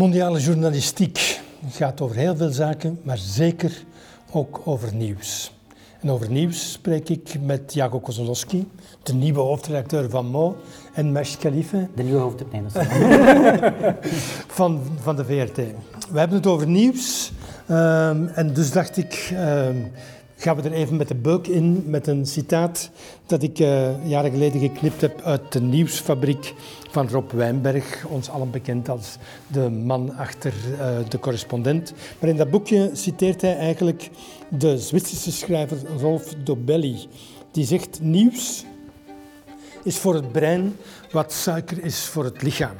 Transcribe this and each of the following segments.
Mondiale journalistiek gaat over heel veel zaken, maar zeker ook over nieuws. En over nieuws spreek ik met Jago Kozolowski, de nieuwe hoofdredacteur van Mo, en Mesh Khalife. De nieuwe hoofdredacteur van, van de VRT. We hebben het over nieuws um, en dus dacht ik, um, gaan we er even met de beuk in met een citaat dat ik uh, jaren geleden geknipt heb uit de nieuwsfabriek van Rob Wijnberg, ons allen bekend als de man achter uh, de correspondent. Maar in dat boekje citeert hij eigenlijk de Zwitserse schrijver Rolf Dobelli, die zegt nieuws is voor het brein wat suiker is voor het lichaam.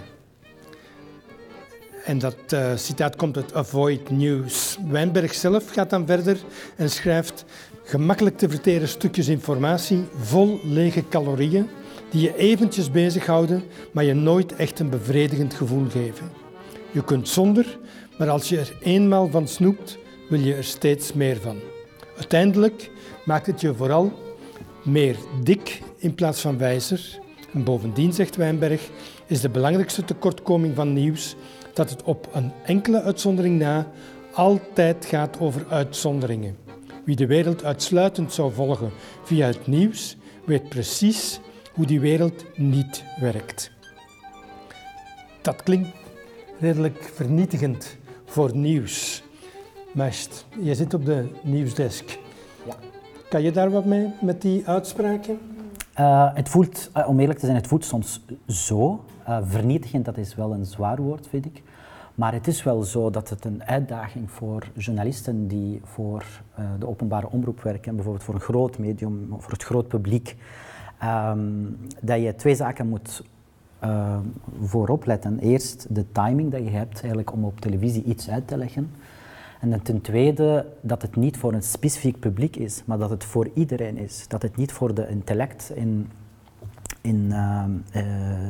En dat uh, citaat komt uit Avoid News. Wijnberg zelf gaat dan verder en schrijft gemakkelijk te verteren stukjes informatie vol lege calorieën die je eventjes bezighouden, maar je nooit echt een bevredigend gevoel geven. Je kunt zonder, maar als je er eenmaal van snoept, wil je er steeds meer van. Uiteindelijk maakt het je vooral meer dik in plaats van wijzer. En bovendien, zegt Wijnberg, is de belangrijkste tekortkoming van nieuws dat het op een enkele uitzondering na altijd gaat over uitzonderingen. Wie de wereld uitsluitend zou volgen via het nieuws, weet precies hoe die wereld niet werkt. Dat klinkt redelijk vernietigend voor nieuws. Mest, je zit op de nieuwsdesk. Ja. Kan je daar wat mee met die uitspraken? Uh, het voelt, uh, om eerlijk te zijn, het voelt soms zo. Uh, vernietigend, dat is wel een zwaar woord, vind ik. Maar het is wel zo dat het een uitdaging voor journalisten die voor de openbare omroep werken, bijvoorbeeld voor een groot medium, voor het groot publiek, um, dat je twee zaken moet uh, voorop letten. Eerst de timing dat je hebt eigenlijk om op televisie iets uit te leggen. En dan ten tweede dat het niet voor een specifiek publiek is, maar dat het voor iedereen is. Dat het niet voor de intellect in, in, uh, uh,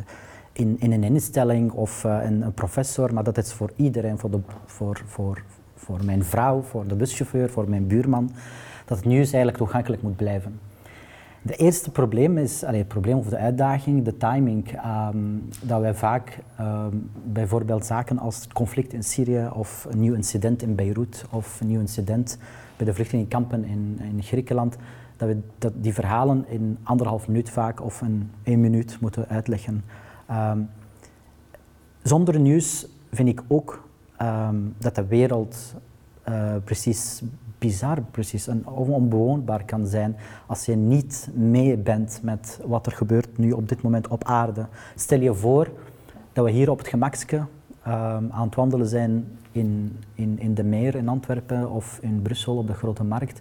in, in, een instelling of een, een, professor, maar dat is voor iedereen, voor, de, voor, voor, voor mijn vrouw, voor de buschauffeur, voor mijn buurman, dat het nieuws eigenlijk toegankelijk moet blijven. De eerste probleem is, allee, het probleem of de uitdaging, de timing. Um, dat wij vaak um, bijvoorbeeld zaken als het conflict in Syrië of een nieuw incident in Beirut of een nieuw incident bij de vluchtelingenkampen in, in Griekenland, dat we dat die verhalen in anderhalf minuut vaak of in één minuut moeten uitleggen. Um, zonder nieuws vind ik ook dat de wereld uh, precies bizar precies en onbewoonbaar kan zijn als je niet mee bent met wat er gebeurt nu op dit moment op aarde. Stel je voor dat we hier op het gemakske um, aan het wandelen zijn in, in, in de meer in Antwerpen of in Brussel op de grote markt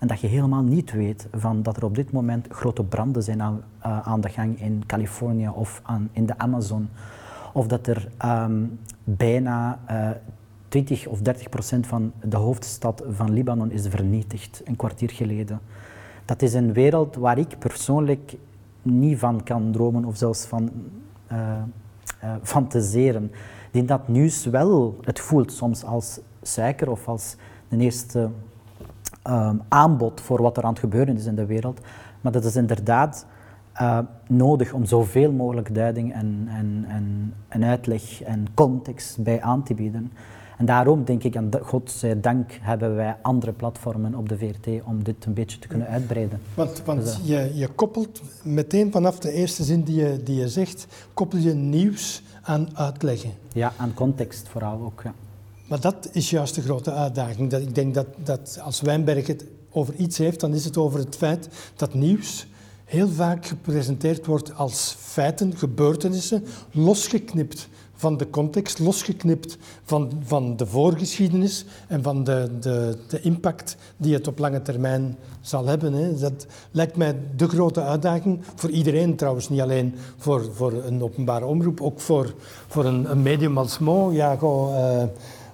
en dat je helemaal niet weet van dat er op dit moment grote branden zijn aan, uh, aan de gang in Californië of aan, in de Amazon. Of dat er um, bijna uh, 20 of 30 procent van de hoofdstad van Libanon is vernietigd, een kwartier geleden. Dat is een wereld waar ik persoonlijk niet van kan dromen of zelfs van uh, uh, fantaseren. Die dat nieuws wel, het voelt soms als suiker of als een eerste um, aanbod voor wat er aan het gebeuren is in de wereld. Maar dat is inderdaad uh, nodig om zoveel mogelijk duiding en, en, en, en uitleg en context bij aan te bieden. En daarom denk ik, en dank hebben wij andere platformen op de VRT om dit een beetje te kunnen uitbreiden. Want, want dus, je, je koppelt meteen vanaf de eerste zin die je, die je zegt, koppel je nieuws aan uitleggen. Ja, aan context vooral ook. Ja. Maar dat is juist de grote uitdaging. Dat ik denk dat, dat als Wijnberg het over iets heeft, dan is het over het feit dat nieuws heel vaak gepresenteerd wordt als feiten, gebeurtenissen, losgeknipt van de context, losgeknipt van, van de voorgeschiedenis en van de, de, de impact die het op lange termijn zal hebben. Hè. Dat lijkt mij de grote uitdaging voor iedereen trouwens, niet alleen voor, voor een openbare omroep, ook voor, voor een, medium als Mo. Ja, uh,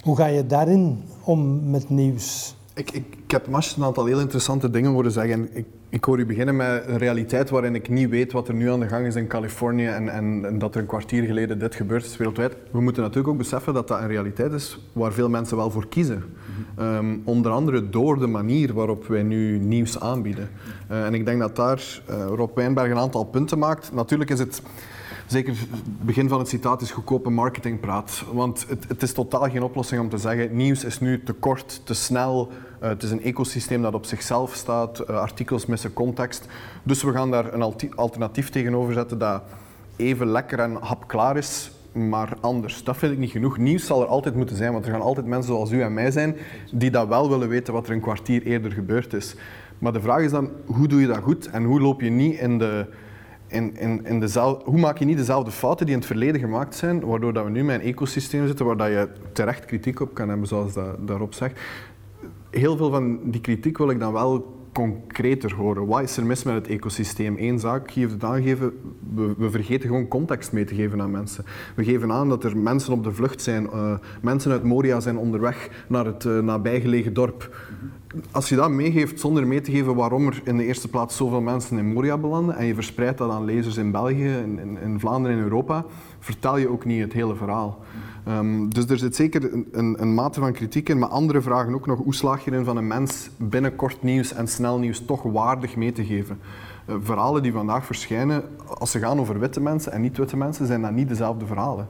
hoe ga je daarin om met nieuws? Ik, ik, heb Mas een aantal heel interessante dingen horen zeggen. Ik, ik hoor u beginnen met een realiteit waarin ik niet weet wat er nu aan de gang is in Californië en, en, dat er een kwartier geleden dit gebeurd is wereldwijd. We moeten natuurlijk ook beseffen dat dat een realiteit is waar veel mensen wel voor kiezen. um, onder andere door de manier waarop wij nu nieuws aanbieden. Uh, en ik denk dat daar uh, Rob Wijnberg een aantal punten maakt. Natuurlijk is het zeker het begin van het citaat is goedkope marketingpraat. Want het, het is totaal geen oplossing om te zeggen, nieuws is nu te kort, te snel, uh, het is een ecosysteem dat op zichzelf staat, uh, artikels missen context. Dus we gaan daar een alternatief tegenover zetten dat even lekker en hapklaar is, maar anders. Dat vind ik niet genoeg. Nieuws zal er altijd moeten zijn, want er gaan altijd mensen zoals u en mij zijn die dat wel willen weten wat er een kwartier eerder gebeurd is. Maar de vraag is dan, hoe doe je dat goed en hoe loop je niet in de... In, in, hoe maak je niet dezelfde fouten die in het verleden gemaakt zijn, waardoor dat we nu met een ecosysteem zitten waar dat je terecht kritiek op kan hebben, zoals dat daarop zegt. Heel veel van die kritiek wil ik dan wel concreter horen. Wat is er mis met het ecosysteem? Eén zaak, geef het aangeven, we, we, vergeten gewoon context mee te geven aan mensen. We geven aan dat er mensen op de vlucht zijn, uh, mensen uit Moria zijn onderweg naar het uh, nabijgelegen dorp. Als je dat meegeeft zonder mee te geven waarom er in de eerste plaats zoveel mensen in Moria belanden en je verspreidt dat aan lezers in België, in, in, in Vlaanderen en Europa, vertel je ook niet het hele verhaal. Um, dus er zit zeker een, een, een, mate van kritiek in, maar andere vragen ook nog. Hoe slaag je erin van een mens binnen kort nieuws en snel nieuws toch waardig mee te geven? Uh, verhalen die vandaag verschijnen, als ze gaan over witte mensen en niet-witte mensen, zijn dat niet dezelfde verhalen.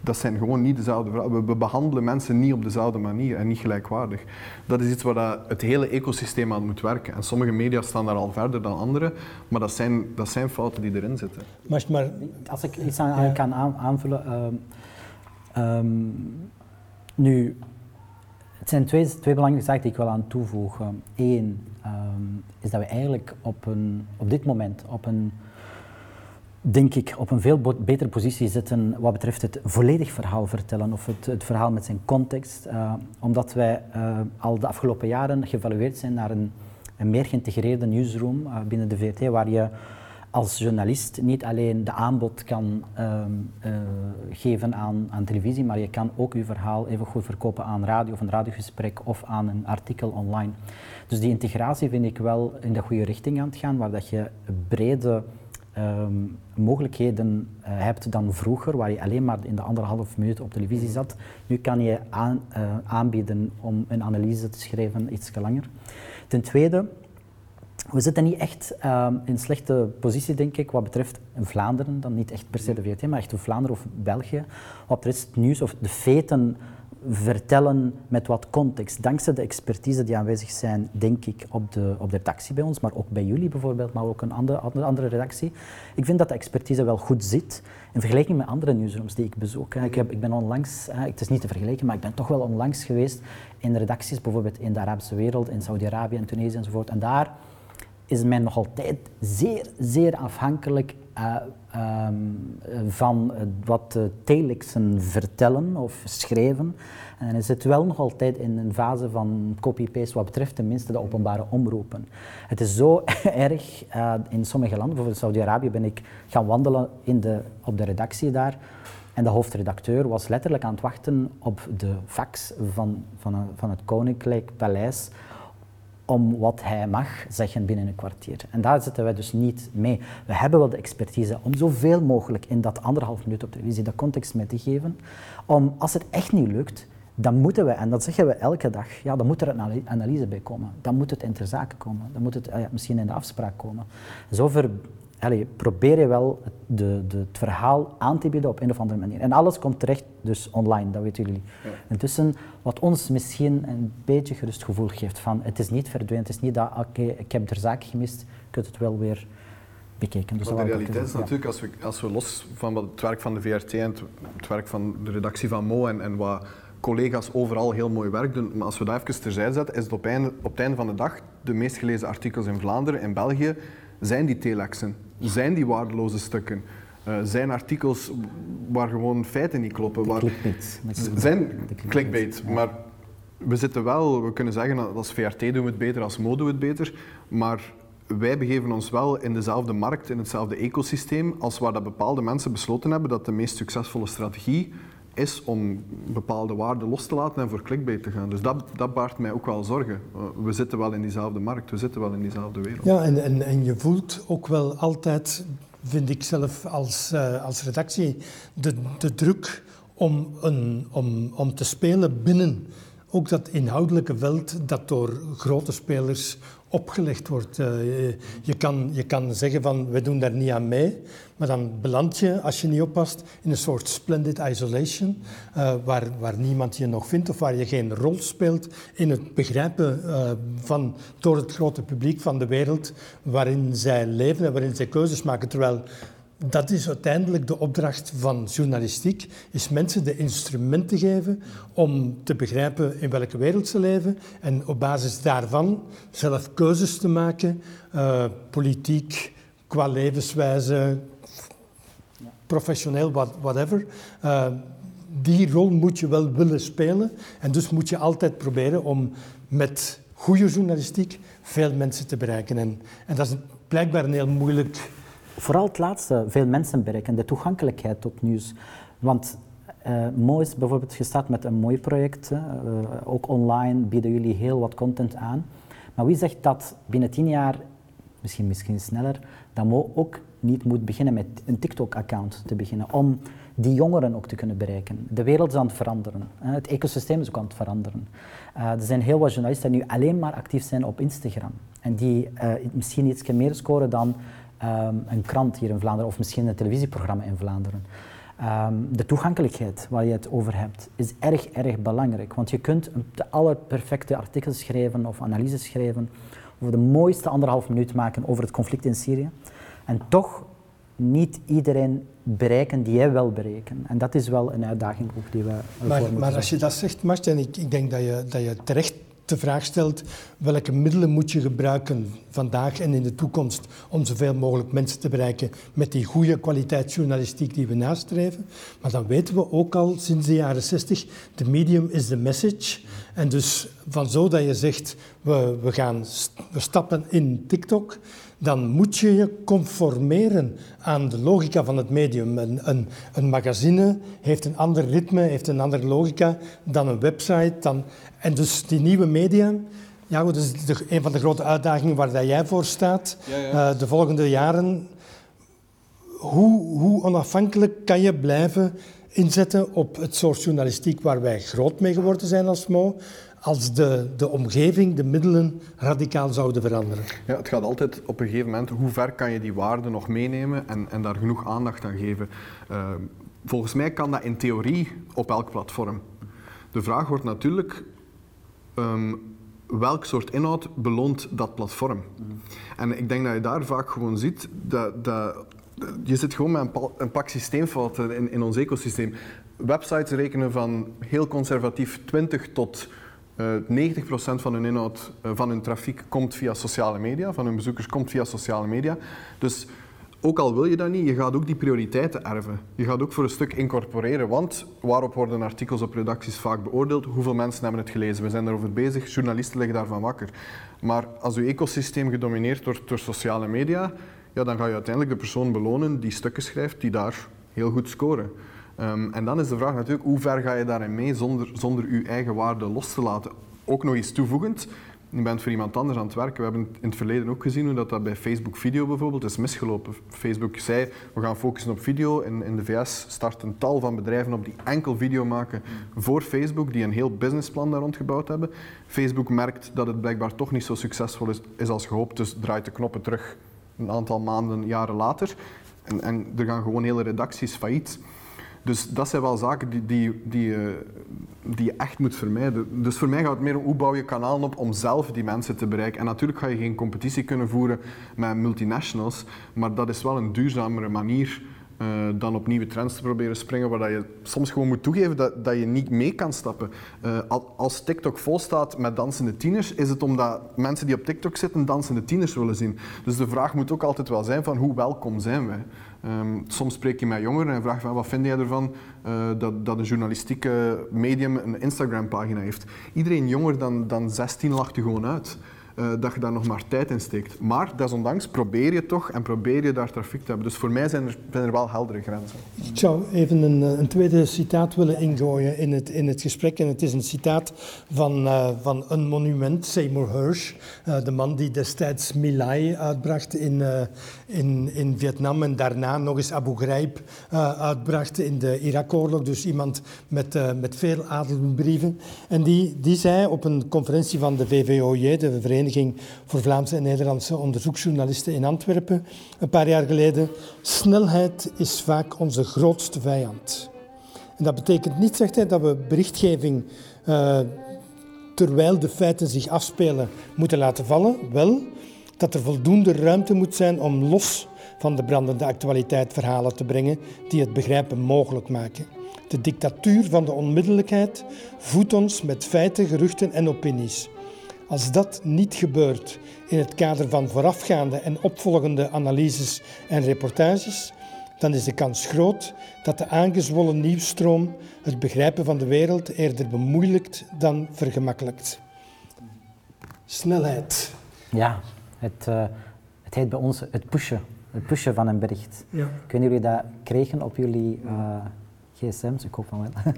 Dat zijn gewoon niet dezelfde verhalen. We, behandelen mensen niet op dezelfde manier en niet gelijkwaardig. Dat is iets waar dat het hele ecosysteem aan moet werken. En sommige media staan daar al verder dan andere, maar dat zijn, dat zijn fouten die erin zitten. Maar, als ik iets aan, kan aanvullen. Uh, Um, nu, het zijn twee, twee belangrijke zaken die ik wil aan toevoegen. Eén um, is dat we eigenlijk op, een, op dit moment op een, denk ik, op een veel betere positie zitten wat betreft het volledig verhaal vertellen of het, het verhaal met zijn context. Uh, omdat wij uh, al de afgelopen jaren geëvalueerd zijn naar een, een meer geïntegreerde newsroom uh, binnen de VRT, waar je als journalist niet alleen de aanbod kan um, uh, geven aan, aan televisie, maar je kan ook je verhaal even goed verkopen aan radio of een radiogesprek of aan een artikel online. Dus die integratie vind ik wel in de goede richting aan het gaan, waar dat je brede um, mogelijkheden uh, hebt dan vroeger, waar je alleen maar in de anderhalf minuut op televisie zat. Nu kan je aan, uh, aanbieden om een analyse te schrijven iets langer. Ten tweede, we zitten niet echt um, in slechte positie, denk ik, wat betreft Vlaanderen, dan niet echt per se de VRT, maar echt Vlaanderen of België, wat het nieuws of de feiten vertellen met wat context. Dankzij de expertise die aanwezig zijn, denk ik, op de, op de redactie bij ons, maar ook bij jullie bijvoorbeeld, maar ook een andere, andere, redactie. Ik vind dat de expertise wel goed zit in vergelijking met andere newsrooms die ik bezoek. Ik, heb, ik ben onlangs, het is niet te vergelijken, maar ik ben toch wel onlangs geweest in redacties, bijvoorbeeld in de Arabische wereld, in Saudi-Arabië en Tunesië enzovoort. En daar is men nog altijd zeer, zeer afhankelijk uh, um, van wat de telexen vertellen of schrijven. En dan is het wel nog altijd in een fase van copy-paste wat betreft tenminste de openbare omroepen. Het is zo erg uh, in sommige landen, bijvoorbeeld Saudi-Arabië ben ik gaan wandelen in de, op de redactie daar. En de hoofdredacteur was letterlijk aan het wachten op de fax van, van, van het Koninklijk Paleis om wat hij mag zeggen binnen een kwartier. En daar zitten wij dus niet mee. We hebben wel de expertise om zoveel mogelijk in dat anderhalf minuut op televisie de context mee te geven. Om, als het echt niet lukt, dan moeten we, en dat zeggen we elke dag, ja, dan moet er een analyse bij komen. Dan moet het in ter zake komen. Dan moet het ja, misschien in de afspraak komen. Zover allee, probeer je wel de, de, het verhaal aan te bieden op een of andere manier. En alles komt terecht dus online, dat weten jullie. Ja. Intussen, wat ons misschien een beetje gerust gevoel geeft van het is niet verdwenen, het is niet dat, oké, ik heb er zaken gemist, je kunt het wel weer bekeken. Dus maar de realiteit is natuurlijk, als we, als we los van wat het werk van de VRT en het, werk van de redactie van Mo en, en wat collega's overal heel mooi werk doen, maar als we dat even terzijde zetten, is het op, einde, op het einde van de dag de meest gelezen artikels in Vlaanderen, in België, zijn die telexen, zijn die waardeloze stukken. Uh, zijn artikels waar gewoon feiten niet kloppen. Waar clickbait. Zijn clickbait, maar we zitten wel, we kunnen zeggen dat als VRT doen we het beter, als Mo doen we het beter, maar wij begeven ons wel in dezelfde markt, in hetzelfde ecosysteem, als waar dat bepaalde mensen besloten hebben dat de meest succesvolle strategie is om bepaalde waarden los te laten en voor clickbait te gaan. Dus dat, dat baart mij ook wel zorgen. We zitten wel in diezelfde markt, we zitten wel in diezelfde wereld. Ja, en, en, en je voelt ook wel altijd, vind ik zelf als, uh, als redactie, de, de druk om, een, om, om te spelen binnen ook dat inhoudelijke veld dat door grote spelers opgelegd wordt. Uh, je, kan, je kan zeggen van we doen daar niet aan mee, maar dan beland je, als je niet oppast, in een soort splendid isolation, uh, waar, waar niemand je nog vindt of waar je geen rol speelt in het begrijpen uh, van, door het grote publiek van de wereld waarin zij leven en waarin zij keuzes maken. Terwijl dat is uiteindelijk de opdracht van journalistiek, is mensen de instrumenten geven om te begrijpen in welke wereld ze leven en op basis daarvan zelf keuzes te maken, uh, politiek, qua levenswijze, professioneel, whatever. Uh, die rol moet je wel willen spelen en dus moet je altijd proberen om met goede journalistiek veel mensen te bereiken. En, en dat is blijkbaar een heel moeilijk Vooral het laatste, veel mensen bereiken, de toegankelijkheid tot nieuws. Want uh, Mo is bijvoorbeeld gestart met een mooi project. Uh, ook online bieden jullie heel wat content aan. Maar wie zegt dat binnen tien jaar, misschien, misschien sneller, dat Mo ook niet moet beginnen met een TikTok-account te beginnen om die jongeren ook te kunnen bereiken. De wereld is aan het veranderen. Het ecosysteem is ook aan het veranderen. Er zijn heel wat journalisten die nu alleen maar actief zijn op Instagram. En die misschien iets meer scoren dan Ehm, een krant hier in Vlaanderen of misschien een televisieprogramma in Vlaanderen. Ehm, de toegankelijkheid waar je het over hebt is erg, erg belangrijk. Want je kunt de allerperfecte artikels schrijven of analyses schrijven over de mooiste anderhalf minuut maken over het conflict in Syrië. En toch niet iedereen bereiken die jij wil bereiken. En dat is wel een uitdaging ook die we maar, Maar als je dat zegt, Martin, ik, ik denk dat je, dat je terecht de vraag stelt welke middelen moet je gebruiken vandaag en in de toekomst om zoveel mogelijk mensen te bereiken met die goede kwaliteitsjournalistiek die we nastreven. Maar dan weten we ook al sinds de jaren 60, de medium is the message. En dus van zo dat je zegt, we, we, gaan, we stappen in TikTok, dan moet je je conformeren aan de logica van het medium. Een, een, een, magazine heeft een ander ritme, heeft een andere logica dan een website. Dan, en dus die nieuwe media, ja, dat is een van de grote uitdagingen waar dat jij voor staat ja, ja. Uh, de volgende jaren. Hoe, hoe onafhankelijk kan je blijven inzetten op het soort journalistiek waar wij groot mee geworden zijn als MO, als de, de omgeving, de middelen radicaal zouden veranderen. Ja, het gaat altijd op een gegeven moment, hoe ver kan je die waarden nog meenemen en, en daar genoeg aandacht aan geven. Uh, volgens mij kan dat in theorie op elk platform. De vraag wordt natuurlijk, um, welk soort inhoud beloont dat platform? Mm. En ik denk dat je daar vaak gewoon ziet dat, dat je zit gewoon met een, een pak systeemfouten in, in ons ecosysteem. Websites rekenen van heel conservatief 20 tot uh, eh, 90% van hun inhoud, uh, van hun trafiek komt via sociale media, van hun bezoekers komt via sociale media. Dus ook al wil je dat niet, je gaat ook die prioriteiten erven. Je gaat ook voor een stuk incorporeren, want waarop worden artikels op redacties vaak beoordeeld? Hoeveel mensen hebben het gelezen? We zijn daarover bezig, journalisten liggen daarvan wakker. Maar als je ecosysteem gedomineerd wordt door sociale media, ja, dan ga je uiteindelijk de persoon belonen die stukken schrijft die daar heel goed scoren. Um, en dan is de vraag natuurlijk, hoe ver ga je daarin mee zonder, zonder je eigen waarde los te laten? Ook nog eens toevoegend, je bent voor iemand anders aan het werken. We hebben in het verleden ook gezien hoe dat, dat bij Facebook Video bijvoorbeeld is misgelopen. Facebook zei, we gaan focussen op video. In, in de VS start een tal van bedrijven op die enkel video maken voor Facebook, die een heel businessplan daar rond gebouwd hebben. Facebook merkt dat het blijkbaar toch niet zo succesvol is, is als gehoopt, dus draait de knoppen terug een aantal maanden, jaren later. En, en er gaan gewoon hele redacties failliet. Dus dat zijn wel zaken die, die, die, uh, die je echt moet vermijden. Dus voor mij gaat het meer om hoe bouw je kanalen op om zelf die mensen te bereiken. En natuurlijk ga je geen competitie kunnen voeren met multinationals, maar dat is wel een duurzamere manier uh, dan op nieuwe trends te proberen springen, waar dat je soms gewoon moet toegeven dat, dat je niet mee kan stappen. Uh, als TikTok vol staat met dansende tieners, is het omdat mensen die op TikTok zitten dansende tieners willen zien. Dus de vraag moet ook altijd wel zijn van hoe welkom zijn wij. Um, soms spreek je met jongeren en vraag van wat vind jij ervan uh, dat, dat een journalistieke medium een Instagram-pagina heeft. Iedereen jonger dan, dan 16 lacht je gewoon uit uh, dat je daar nog maar tijd in steekt. Maar desondanks probeer je toch en probeer je daar trafiek te hebben. Dus voor mij zijn er, zijn er wel heldere grenzen. Ik zou even een, eh, een, tweede citaat willen ingooien in het, in het gesprek. En het is een citaat van, uh, van een monument, Seymour Hersh. Uh, de man die destijds My uitbracht in, in, in Vietnam en daarna nog eens Abu Ghraib uitbracht in de Irak-oorlog. Dus iemand met, met veel adelbrieven. En die, die zei op een conferentie van de VVOJ, de Vereniging Voor Vlaamse en Nederlandse Onderzoeksjournalisten in Antwerpen een paar jaar geleden. Snelheid is vaak onze grootste vijand. En dat betekent niet, zegt dat we berichtgeving uh, terwijl de feiten zich afspelen moeten laten vallen. Wel dat er voldoende ruimte moet zijn om los van de brandende actualiteit verhalen te brengen die het begrijpen mogelijk maken. De dictatuur van de onmiddellijkheid voedt ons met feiten, geruchten en opinies. Als dat niet gebeurt in het kader van voorafgaande en opvolgende analyses en reportages, dan is de kans groot dat de aangezwollen nieuwsstroom het begrijpen van de wereld eerder bemoeilijkt dan vergemakkelijkt. Snelheid. Ja, het, uh, het heet bij ons het pushen. Het pushen van een bericht. Ja. Kunnen jullie dat kregen op jullie uh, gsm's? Ik hoop van wel.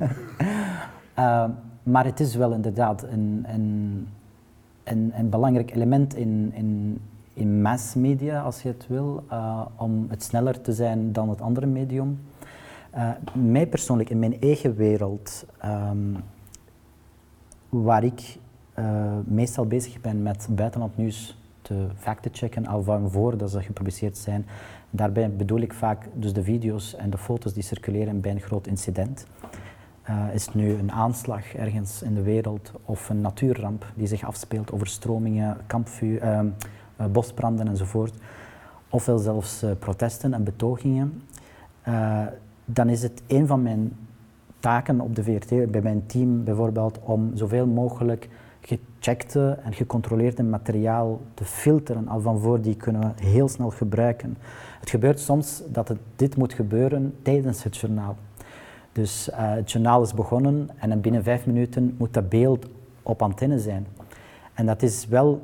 uh, maar het is wel inderdaad een, een, een, belangrijk element in, in, in massmedia, als je het wil, om het sneller te zijn dan het andere medium. mij persoonlijk, in mijn eigen wereld, um, waar ik meestal bezig ben met buitenland nieuws te facten checken al van voor ze gepubliceerd zijn. Daarbij bedoel ik vaak dus de video's en de foto's die circuleren bij een groot incident. Uh, is het nu een aanslag ergens in de wereld of een natuurramp die zich afspeelt, overstromingen, kampvuur, uh, uh, bosbranden enzovoort, ofwel zelfs protesten en betogingen, dan is het een van mijn taken op de VRT, bij mijn team bijvoorbeeld, om zoveel mogelijk gecheckte en gecontroleerde materiaal te filteren al van voor, die kunnen we heel snel gebruiken. Het gebeurt soms dat het, dit moet gebeuren tijdens het journaal. Dus uh, het journaal is begonnen en binnen vijf minuten moet dat beeld op antenne zijn. En dat is wel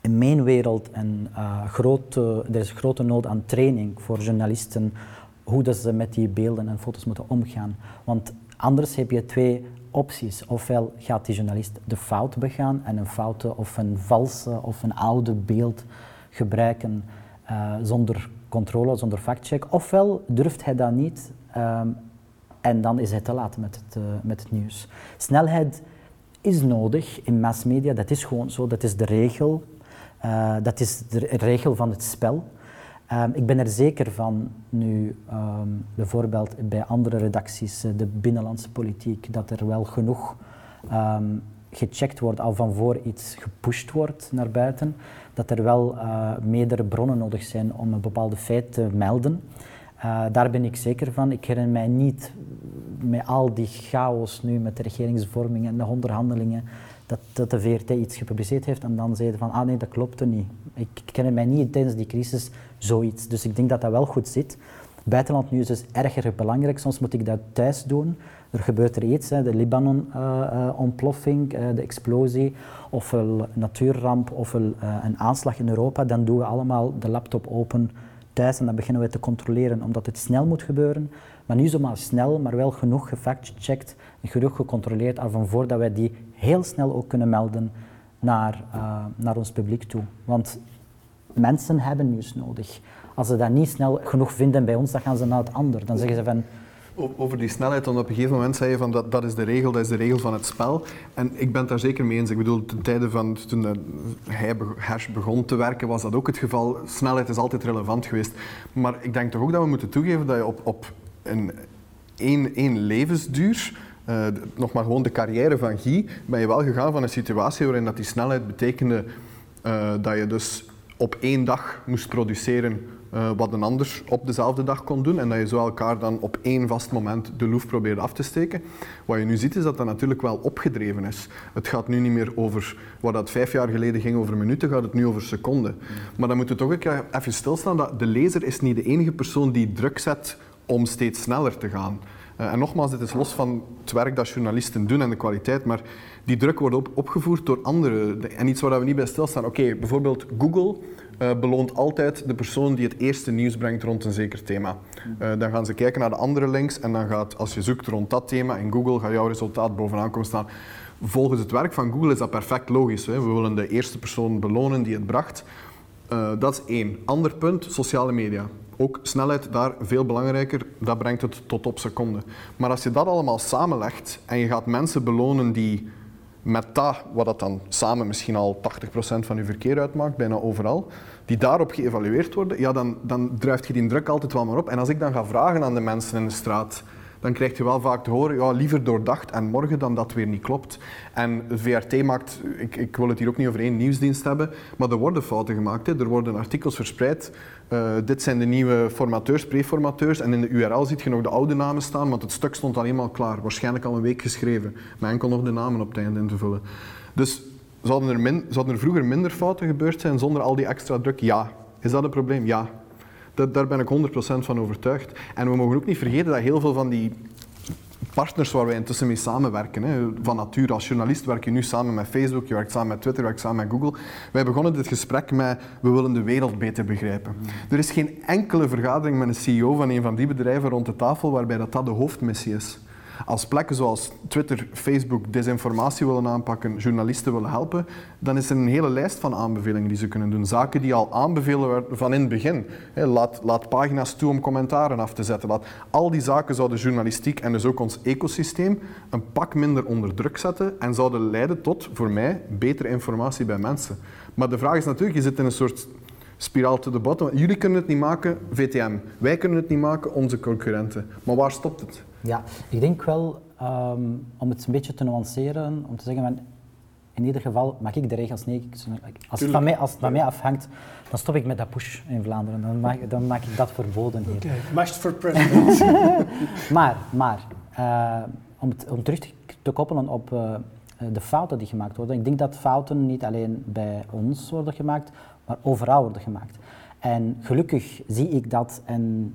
in mijn wereld een uh, grote, er is grote nood aan training voor journalisten hoe dat ze met die beelden en foto's moeten omgaan. Want anders heb je twee opties. Ofwel gaat die journalist de fout begaan en een foute of een valse of een oude beeld gebruiken uh, zonder controle, zonder factcheck. Ofwel durft hij dat niet um, en dan is hij te laat met het, uh, met het nieuws. Snelheid is nodig in massmedia, dat is gewoon zo, dat is de regel. Uh, dat is de regel van het spel. Um, ik ben er zeker van, nu um, bijvoorbeeld bij andere redacties, uh, de binnenlandse politiek, dat er wel genoeg um, gecheckt wordt, al van voor iets gepusht wordt naar buiten, dat er wel meerdere bronnen nodig zijn om een bepaalde feit te melden. Uh, daar ben ik zeker van. Ik herinner mij niet met al die chaos nu met de regeringsvorming en de onderhandelingen, dat, dat de VRT iets gepubliceerd heeft en dan zeiden van, ah nee, dat klopte niet. Ik, ik ken mij niet tijdens die crisis zoiets. Dus ik denk dat dat wel goed zit. Buitenlandnieuws is erger belangrijk. Soms moet ik dat thuis doen. Er gebeurt er iets, hè, de Libanon-ontploffing, uh, uh, de explosie, of een natuurramp, of een aanslag in Europa. Dan doen we allemaal de laptop open en dan beginnen we te controleren, omdat het snel moet gebeuren. Maar niet zomaar snel, maar wel genoeg gefactcheckt en genoeg gecontroleerd al van voordat wij die heel snel ook kunnen melden naar, naar ons publiek toe. Want mensen hebben nieuws nodig. Als ze dat niet snel genoeg vinden bij ons, dan gaan ze naar het ander. Dan zeggen ze van... Over die snelheid, dan op een gegeven moment zei je van dat, dat is de regel, dat is de regel van het spel. En ik ben het daar zeker mee eens. Ik bedoel, ten tijde van toen hij Hash begon te werken, was dat ook het geval. Snelheid is altijd relevant geweest. Maar ik denk toch ook dat we moeten toegeven dat je op, op een één, levensduur uh, nog maar gewoon de carrière van Guy, ben je wel gegaan van een situatie waarin dat die snelheid betekende uh, dat je dus op één dag moest produceren uh, wat een ander op dezelfde dag kon doen en dat je zo elkaar dan op één vast moment de loef probeerde af te steken. Wat je nu ziet is dat dat natuurlijk wel opgedreven is. Het gaat nu niet meer over wat dat vijf jaar geleden ging over minuten, gaat het nu over seconden. Maar dan moet je toch ook even stilstaan dat de lezer is niet de enige persoon die druk zet om steeds sneller te gaan. Uh, en nogmaals, dit is los van het werk dat journalisten doen en de kwaliteit, maar die druk wordt op, opgevoerd door anderen. En iets waar we niet bij stilstaan. Oké, bijvoorbeeld Google uh, beloont altijd de persoon die het eerste nieuws brengt rond een zeker thema. Uh, dan gaan ze kijken naar de andere links en dan gaat, als je zoekt rond dat thema in Google, gaat jouw resultaat bovenaan komen staan. Volgens het werk van Google is dat perfect logisch. Hè? We willen de eerste persoon belonen die het bracht. Uh, dat is één. Ander punt, sociale media. Ook snelheid daar veel belangrijker, dat brengt het tot op seconden. Maar als je dat allemaal samenlegt en je gaat mensen belonen die met dat, wat dat dan samen misschien al 80% van je verkeer uitmaakt, bijna overal, die daarop geëvalueerd worden, ja, dan, dan drijft je die druk altijd wel maar op. En als ik dan ga vragen aan de mensen in de straat, dan krijg je wel vaak te horen, ja, liever doordacht en morgen dan dat weer niet klopt. En VRT maakt, ik, ik wil het hier ook niet over één nieuwsdienst hebben, maar er worden fouten gemaakt. Er worden artikels verspreid. Uh, dit zijn de nieuwe formateurs, preformateurs. En in de URL ziet je nog de oude namen staan, want het stuk stond al eenmaal klaar. Waarschijnlijk al een week geschreven. Maar enkel nog de namen op het einde in te vullen. Dus zouden er, min, zouden er vroeger minder fouten gebeurd zijn zonder al die extra druk? Ja. Is dat een probleem? Ja. Dat, daar ben ik 100% van overtuigd. En we mogen ook niet vergeten dat heel veel van die partners waar wij intussen mee samenwerken, hè, van nature als journalist werk je nu samen met Facebook, je werkt samen met Twitter, je werkt samen met Google. Wij begonnen dit gesprek met we willen de wereld beter begrijpen. Er is geen enkele vergadering met een CEO van een van die bedrijven rond de tafel waarbij dat, dat de hoofdmissie is. Als plekken zoals Twitter, Facebook desinformatie willen aanpakken, journalisten willen helpen, dan is er een hele lijst van aanbevelingen die ze kunnen doen. Zaken die al aanbevelen werden van in het begin. Laat, laat pagina's toe om commentaren af te zetten. Laat, al die zaken zouden journalistiek en dus ook ons ecosysteem een pak minder onder druk zetten en zouden leiden tot, voor mij, betere informatie bij mensen. Maar de vraag is natuurlijk, je zit in een soort spiraal to the bottom. Jullie kunnen het niet maken, VTM. Wij kunnen het niet maken, onze concurrenten. Maar waar stopt het? Ja, ik denk wel, ehm, om het een beetje te nuanceren, om te zeggen, van, in ieder geval mag ik de regels niet. Als het, van mij, als het van mij afhangt, dan stop ik met dat push in Vlaanderen. Dan maak, dan maak ik dat verboden hier. Okay. For president. maar, maar uh, om, om terug te koppelen op uh, de fouten die gemaakt worden. Ik denk dat fouten niet alleen bij ons worden gemaakt, maar overal worden gemaakt. En gelukkig zie ik dat en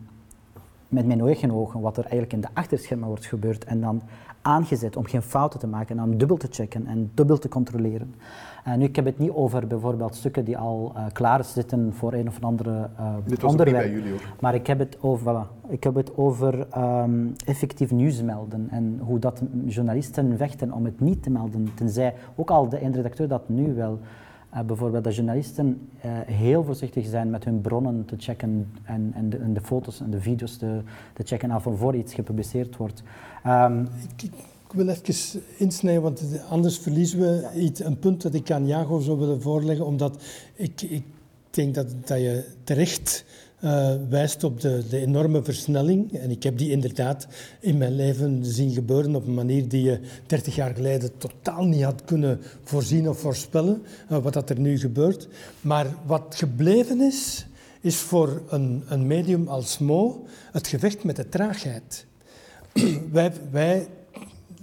met mijn eigen ogen wat er eigenlijk in de achterschermen wordt gebeurd en dan aangezet om geen fouten te maken en om dubbel te checken en dubbel te controleren. En nu, ik heb het niet over bijvoorbeeld stukken die al uh, klaar zitten voor een of andere uh, Dit onderwerp. bij jullie, hoor. Maar ik heb het over, voilà, ik heb het over um, effectief nieuws melden en hoe dat journalisten vechten om het niet te melden. Tenzij ook al de eindredacteur dat nu wel uh, bijvoorbeeld dat journalisten uh, heel voorzichtig zijn met hun bronnen te checken en, en, de, en de, foto's en de video's te, te checken af voor iets gepubliceerd wordt. Um, ik, wil even insnijden, want anders verliezen we iets, een punt dat ik aan Jago zou willen voorleggen, omdat ik, ik denk dat, dat je terecht uh, wijst op de, de, enorme versnelling. En ik heb die inderdaad in mijn leven zien gebeuren op een manier die je 30 jaar geleden totaal niet had kunnen voorzien of voorspellen, uh, wat dat er nu gebeurt. Maar wat gebleven is, is voor een, een medium als Mo het gevecht met de traagheid. wij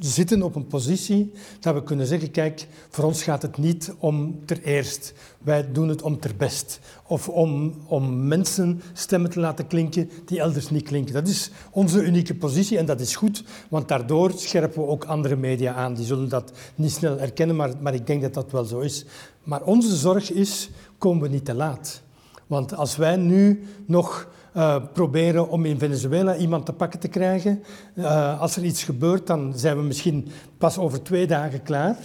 zitten op een positie dat we kunnen zeggen, kijk, voor ons gaat het niet om ter eerst. Wij doen het om ter best. Of om, om mensen stemmen te laten klinken die elders niet klinken. Dat is onze unieke positie en dat is goed, want daardoor scherpen we ook andere media aan. Die zullen dat niet snel erkennen, maar, maar ik denk dat dat wel zo is. Maar onze zorg is, komen we niet te laat. Want als wij nu nog uh, proberen om in Venezuela iemand te pakken te krijgen. Uh, als er iets gebeurt, dan zijn we misschien pas over twee dagen klaar.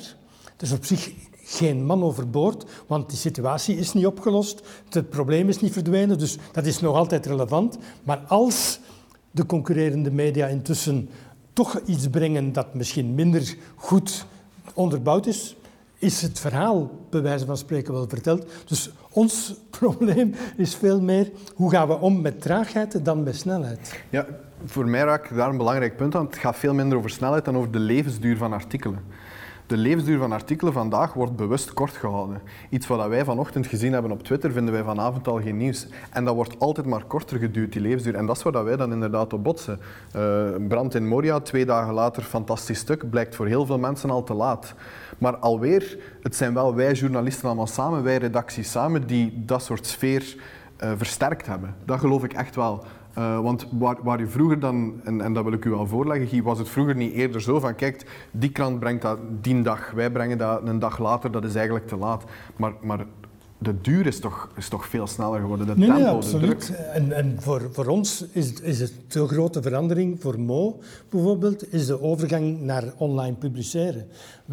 Dus op zich geen man overboord, want die situatie is niet opgelost. Het probleem is niet verdwenen, dus dat is nog altijd relevant. Maar als de concurrerende media intussen toch iets brengen dat misschien minder goed onderbouwd is, is het verhaal, bij wijze van spreken, wel verteld. Dus ons probleem is veel meer hoe gaan we om met traagheid dan met snelheid. Ja, voor mij raak ik daar een belangrijk punt aan. Het gaat veel minder over snelheid dan over de levensduur van artikelen. De levensduur van artikelen vandaag wordt bewust kort gehouden. Iets wat wij vanochtend gezien hebben op Twitter, vinden wij vanavond al geen nieuws. En dat wordt altijd maar korter geduurd, die levensduur. En dat is waar wij dan inderdaad op botsen. Uh, brand in Moria, twee dagen later, fantastisch stuk, blijkt voor heel veel mensen al te laat. Maar alweer, het zijn wel wij journalisten allemaal samen, wij redacties samen, die dat soort sfeer uh, versterkt hebben. Dat geloof ik echt wel. Uh, want waar, waar je vroeger dan, en, en, dat wil ik u wel voorleggen, Guy, was het vroeger niet eerder zo van, kijk, die krant brengt dat die dag, wij brengen dat een dag later, dat is eigenlijk te laat. Maar, maar de duur is toch, is toch veel sneller geworden, de nee, tempo, nee, absoluut. de druk. En, en voor, voor ons is, is het de grote verandering, voor Mo bijvoorbeeld, is de overgang naar online publiceren.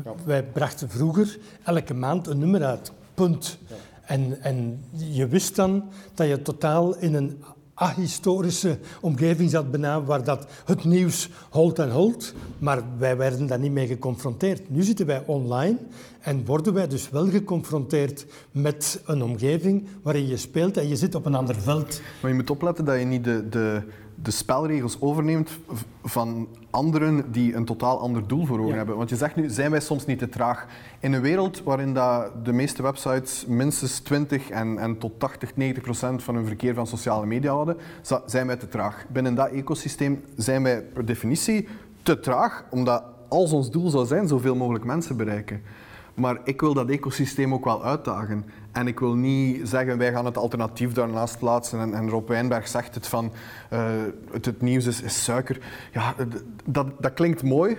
Ja. Wij brachten vroeger elke maand een nummer uit, punt. Ja. En, en je wist dan dat je totaal in een ahistorische omgeving zat bijna, waar dat het nieuws holt en holt. Maar wij werden daar niet mee geconfronteerd. Nu zitten wij online en worden wij dus wel geconfronteerd met een omgeving waarin je speelt en je zit op een ander veld. Maar je moet opletten dat je niet de, de, de spelregels overneemt van anderen die een totaal ander doel voor ogen hebben. Want je zegt nu, zijn wij soms niet te traag? In een wereld waarin dat de meeste websites minstens 20 en, en tot 80, 90 procent van hun verkeer van sociale media hadden, zijn wij te traag. Binnen dat ecosysteem zijn wij per definitie te traag, omdat als ons doel zou zijn zoveel mogelijk mensen bereiken. Maar ik wil dat ecosysteem ook wel uitdagen. En ik wil niet zeggen, wij gaan het alternatief daarnaast plaatsen. En, en Rob Wijnberg zegt het van, uh, het, nieuws is, suiker. Ja, dat, dat klinkt mooi,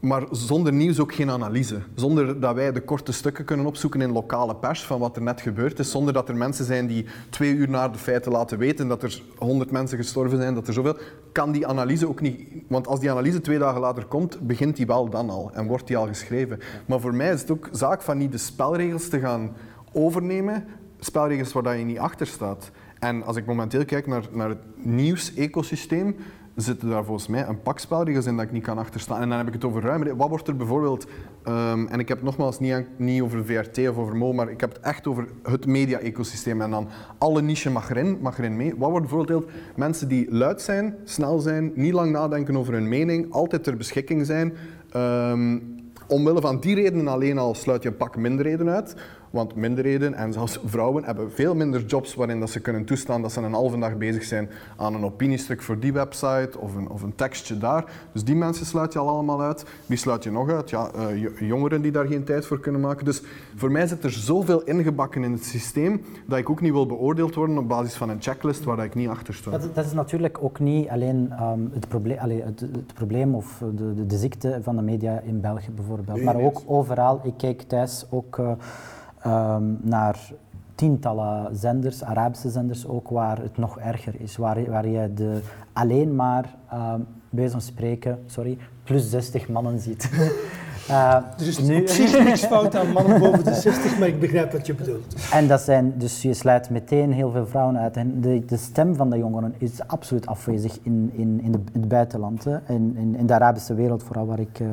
maar zonder nieuws ook geen analyse. Zonder dat wij de korte stukken kunnen opzoeken in lokale pers van wat er net gebeurd is. Zonder dat er mensen zijn die twee uur na de feiten laten weten dat er honderd mensen gestorven zijn, dat er zoveel... Kan die analyse ook niet... Want als die analyse twee dagen later komt, begint die wel dan al en wordt die al geschreven. Maar voor mij is het ook zaak van niet de spelregels te gaan overnemen. Spelregels waar je niet achter staat. En als ik momenteel kijk naar, naar het nieuws-ecosysteem, zitten daar volgens mij een pak spelregels in dat ik niet kan achterstaan. En dan heb ik het over ruimer. Wat wordt er bijvoorbeeld, um, en ik heb het nogmaals niet, niet over VRT of over Mo, maar ik heb het echt over het media-ecosysteem. En dan alle niche mag erin, mag erin mee. Wat wordt bijvoorbeeld mensen die luid zijn, snel zijn, niet lang nadenken over hun mening, altijd ter beschikking zijn. Um, omwille van die redenen alleen al sluit je een pak minderheden uit. Want minderheden en zelfs vrouwen hebben veel minder jobs waarin dat ze kunnen toestaan dat ze een halve dag bezig zijn aan een opiniestuk voor die website of een, of een tekstje daar. Dus die mensen sluit je al allemaal uit. Wie sluit je nog uit? Ja, uh, jongeren die daar geen tijd voor kunnen maken. Dus voor mij zit er zoveel ingebakken in het systeem dat ik ook niet wil beoordeeld worden op basis van een checklist waar ik niet achter sta. Dat, dat is natuurlijk ook niet alleen um, het, probleem, allee, het, het, probleem of de, de, de, ziekte van de media in België bijvoorbeeld, maar ook overal. Ik kijk thuis ook... Uh, um, naar tientallen zenders, Arabische zenders ook, waar het nog erger is. Waar, waar je de, alleen maar, um, bij zo'n spreken, sorry, plus 60 mannen ziet. Uh, er is nu... niks fout aan mannen boven de 60, maar ik begrijp wat je bedoelt. En dat zijn, dus je sluit meteen heel veel vrouwen uit. En de, de stem van de jongeren is absoluut afwezig in, in, in, de, in het buitenland. Hè. In, in, in, de Arabische wereld, vooral waar ik uh,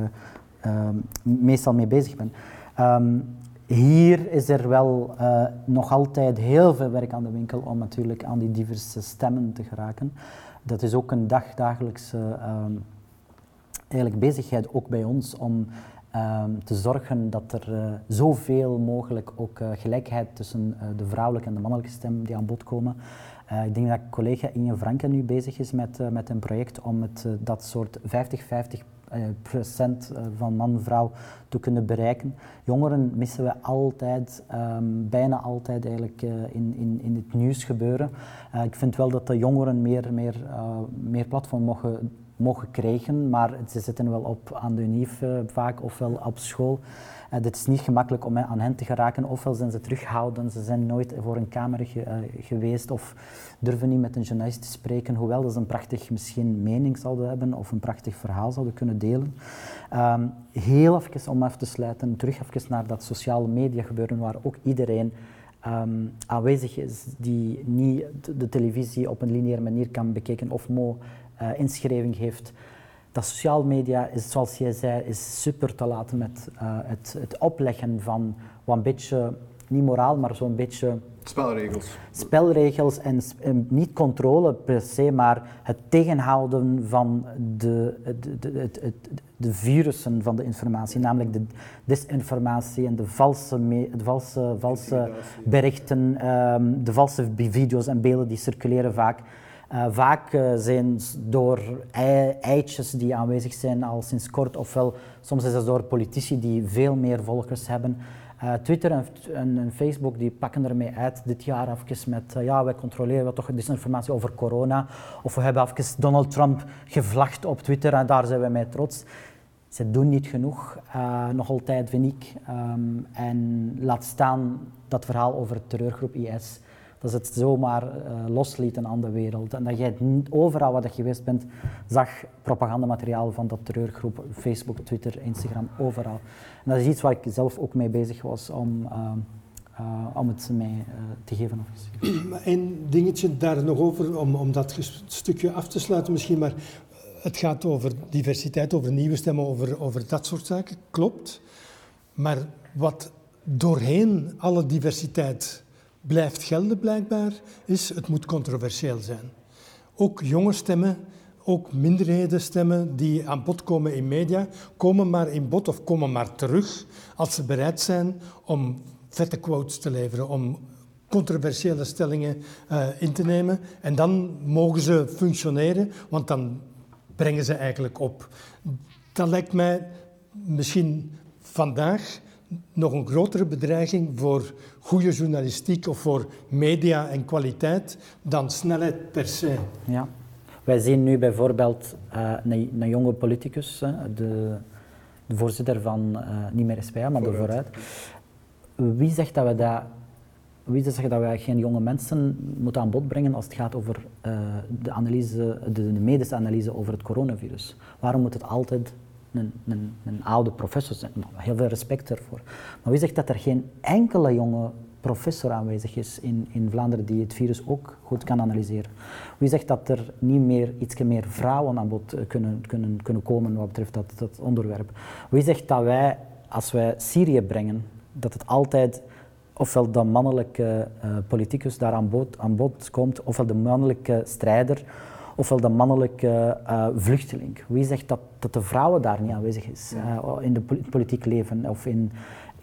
uh, meestal mee bezig ben. Um, hier is er wel uh, nog altijd heel veel werk aan de winkel om natuurlijk aan die diverse stemmen te geraken. Dat is ook een dag, dagelijkse uh, eigenlijk bezigheid ook bij ons om uh, te zorgen dat er uh, zoveel mogelijk ook gelijkheid tussen de vrouwelijke en de mannelijke stem die aan bod komen. ik denk dat collega Inge Franke nu bezig is met, met een project om het, dat soort 50-50 eh, procent eh, van man-vrouw te kunnen bereiken. Jongeren missen we altijd, um, bijna altijd eigenlijk uh, in, in, in het nieuws gebeuren. Uh, ik vind wel dat de jongeren meer, meer, meer platform mogen, mogen krijgen, maar ze zitten wel op aan de unief vaak ofwel op school. Uh, dit is niet gemakkelijk om aan hen te geraken. Ofwel zijn ze terughoudend, ze zijn nooit voor een camera ge, uh, geweest of durven niet met een journalist te spreken, hoewel ze een prachtig misschien mening zouden hebben of een prachtig verhaal zouden kunnen delen. Um, heel even om af te sluiten, terug even naar dat sociale media gebeuren waar ook iedereen um, aanwezig is die niet de televisie op een lineaire manier kan bekijken of Mo uh, inschrijving heeft dat sociale media, is, zoals jij zei, is super te laten met uh, het, het, opleggen van wat een beetje, niet moraal, maar zo'n beetje... Spelregels. Spelregels en, en, niet controle per se, maar het tegenhouden van de, de, de, de, de virussen van de informatie, namelijk de disinformatie en de valse, me, de valse, valse berichten, um, de valse video's en beelden die circuleren vaak. Uh, vaak uh, zijn door ei, eitjes die aanwezig zijn al sinds kort, ofwel soms is het door politici die veel meer volgers hebben. Uh, Twitter en, en, Facebook die pakken ermee uit dit jaar even met ja, wij controleren toch disinformatie over corona. Of we hebben even Donald Trump gevlacht op Twitter en daar zijn we mee trots. Ze doen niet genoeg, nog altijd vind ik. Um, en laat staan dat verhaal over de terreurgroep IS dat ze het zomaar uh, loslieten aan de wereld. En dat jij overal waar je geweest bent, zag propagandamateriaal van dat terreurgroep, Facebook, Twitter, Instagram, overal. En dat is iets waar ik zelf ook mee bezig was om uh, om het mij te geven. Maar één dingetje daar nog over, om, om dat stukje af te sluiten misschien, maar het gaat over diversiteit, over nieuwe stemmen, over, over dat soort zaken, klopt. Maar wat doorheen alle diversiteit blijft gelden blijkbaar, is het moet controversieel zijn. Ook jonge stemmen, ook minderhedenstemmen die aan bod komen in media, komen maar in bod of komen maar terug als ze bereid zijn om vette quotes te leveren, om controversiële stellingen uh, in te nemen. En dan mogen ze functioneren, want dan brengen ze eigenlijk op. Dat lijkt mij misschien vandaag nog een grotere bedreiging voor goede journalistiek of voor media en kwaliteit dan snelheid per se. Ja. Wij zien nu bijvoorbeeld uh, een, een, jonge politicus, de, de, voorzitter van, uh, niet meer SPA, maar de Vooruit. Wie zegt dat we dat wie zegt dat wij geen jonge mensen moeten aan bod brengen als het gaat over uh, de, analyse, de, de, medische analyse over het coronavirus? Waarom moet het altijd een, een, een oude professor zijn? Heel veel respect ervoor. Maar wie zegt dat er geen enkele jonge professor aanwezig is in, in Vlaanderen die het virus ook goed kan analyseren? Wie zegt dat er niet meer, iets meer vrouwen aan bod kunnen, kunnen, kunnen komen wat betreft dat, dat onderwerp? Wie zegt dat wij, als wij Syrië brengen, dat het altijd ofwel de mannelijke uh, politicus daar aan bod, aan bod komt, ofwel de mannelijke strijder, ofwel de mannelijke uh, vluchteling. Wie zegt dat, dat de vrouwen daar niet aanwezig is uh, in het politiek leven of in,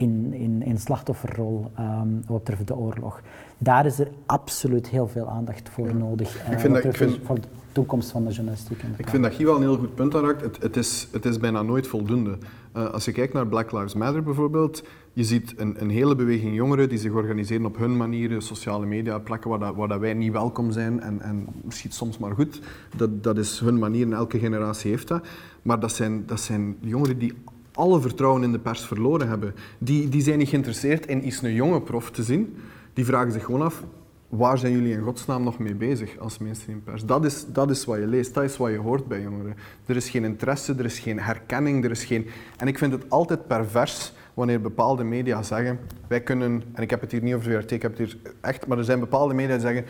in, in, in slachtofferrol um, wat betreft de oorlog? Daar is er absoluut heel veel aandacht voor nodig. ik vind dat, ik vind, voor de toekomst van de journalistiek. ik vind dat Guy wel een heel goed punt aanraakt. Het, het, is, het is bijna nooit voldoende. als je kijkt naar Black Lives Matter bijvoorbeeld, je ziet een, een, hele beweging jongeren die zich organiseren op hun manieren, sociale media, plekken waar, dat, waar dat wij niet welkom zijn en, en misschien soms maar goed. Dat, dat is hun manier en elke generatie heeft dat. Maar dat zijn, dat zijn jongeren die alle vertrouwen in de pers verloren hebben. Die, die zijn niet geïnteresseerd in iets een jonge prof te zien. Die vragen zich gewoon af, waar zijn jullie in godsnaam nog mee bezig als mainstream pers? Dat is, dat is wat je leest, dat is wat je hoort bij jongeren. Er is geen interesse, er is geen herkenning, er is geen... En ik vind het altijd pervers wanneer bepaalde media zeggen, wij kunnen, en ik heb het hier niet over VRT, ik heb het hier echt, maar er zijn bepaalde media die zeggen,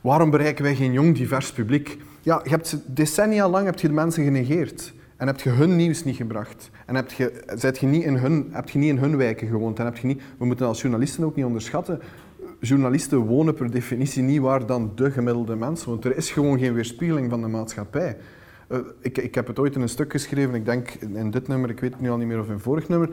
waarom bereiken wij geen jong divers publiek? Ja, je hebt decennia lang heb je de mensen genegeerd. En heb je hun nieuws niet gebracht. En heb je, zijt je niet in hun, heb je niet in hun wijken gewoond. En heb je niet, we moeten als journalisten ook niet onderschatten. Journalisten wonen per definitie niet waar dan de gemiddelde mens Want Er is gewoon geen weerspiegeling van de maatschappij. Uh, ik, ik, heb het ooit in een stuk geschreven, ik denk in dit nummer, ik weet het nu al niet meer of in vorig nummer.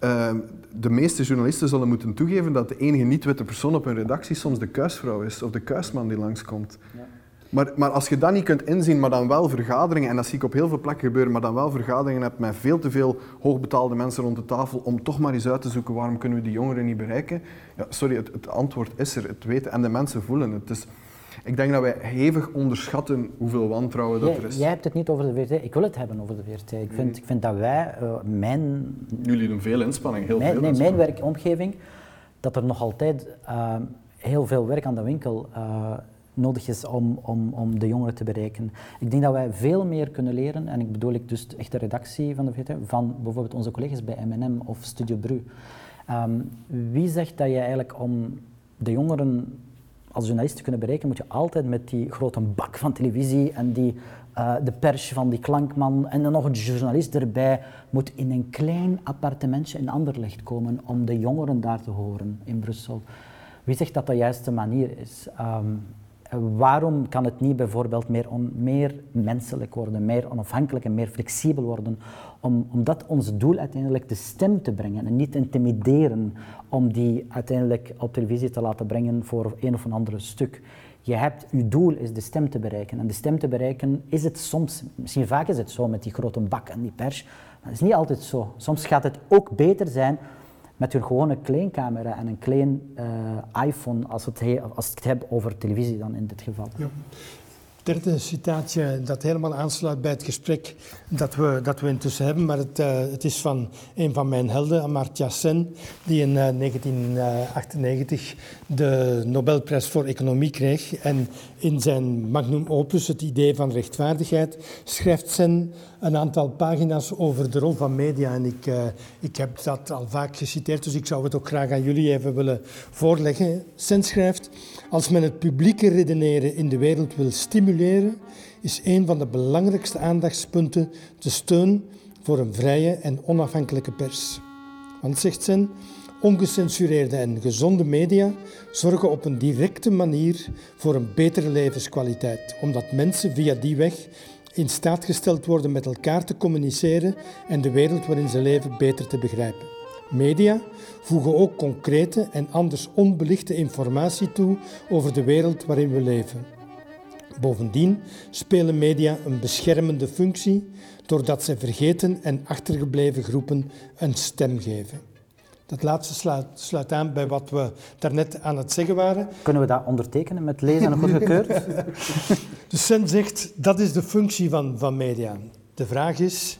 Uh, de meeste journalisten zullen moeten toegeven dat de enige niet-witte persoon op een redactie soms de kuisvrouw is of de kuisman die langskomt. Ja. Maar, maar, als je dat niet kunt inzien, maar dan wel vergaderingen, en dat zie ik op heel veel plekken gebeuren, maar dan wel vergaderingen hebt met veel te veel hoogbetaalde mensen rond de tafel om toch maar eens uit te zoeken waarom kunnen we die jongeren niet bereiken. Ja, sorry, het, het antwoord is er, het weten en de mensen voelen het. Dus ik denk dat wij hevig onderschatten hoeveel wantrouwen dat er is. Jij hebt het niet over de VRT, ik wil het hebben over de VRT. Ik vind, ik vind dat wij, uh, mijn... Jullie doen veel inspanning, heel mijn, veel Nee, mijn werkomgeving, dat er nog altijd uh, heel veel werk aan de winkel uh, nodig is om, om, om de jongeren te bereiken. Ik denk dat wij veel meer kunnen leren, en ik bedoel ik dus echt de redactie van de VRT, van bijvoorbeeld onze collega's bij M&M of Studio Bru. Um, wie zegt dat je eigenlijk om de jongeren als journalist te kunnen bereiken, moet je altijd met die grote bak van televisie en die, uh, de pers van die klankman en dan nog een journalist erbij, moet in een klein appartementje in Anderlecht komen om de jongeren daar te horen in Brussel. Wie zegt dat de juiste manier is? Um, waarom kan het niet bijvoorbeeld meer, meer menselijk worden, meer onafhankelijk en meer flexibel worden, om, omdat ons doel uiteindelijk de stem te brengen en niet intimideren om die uiteindelijk op televisie te laten brengen voor een of een ander stuk. Je hebt, je doel is de stem te bereiken. En de stem te bereiken is het soms, misschien vaak is het zo met die grote bak en die pers, maar het is niet altijd zo. Soms gaat het ook beter zijn met je gewone kleincamera en een klein uh, iPhone, als, het als ik het heb over televisie dan in dit geval. Ja. Derde citaatje dat helemaal aansluit bij het gesprek dat we, dat we intussen hebben. Maar het, uh, het is van een van mijn helden, Amartya Sen, die in uh, 1998 de Nobelprijs voor Economie kreeg. En in zijn magnum opus, het idee van rechtvaardigheid, schrijft Sen een aantal pagina's over de rol van media. En ik, ik heb dat al vaak geciteerd, dus ik zou het ook graag aan jullie even willen voorleggen. Sen schrijft... Als men het publieke redeneren in de wereld wil stimuleren, is een van de belangrijkste aandachtspunten de steun voor een vrije en onafhankelijke pers. Want, zegt Sen, ongecensureerde en gezonde media zorgen op een directe manier voor een betere levenskwaliteit, omdat mensen via die weg in staat gesteld worden met elkaar te communiceren en de wereld waarin ze leven beter te begrijpen. Media voegen ook concrete en anders onbelichte informatie toe over de wereld waarin we leven. Bovendien spelen media een beschermende functie doordat ze vergeten en achtergebleven groepen een stem geven. Dat laatste sluit, sluit, aan bij wat we daarnet aan het zeggen waren. Kunnen we dat ondertekenen met lezen en goedgekeurd? de Sen zegt dat is de functie van, van media. De vraag is,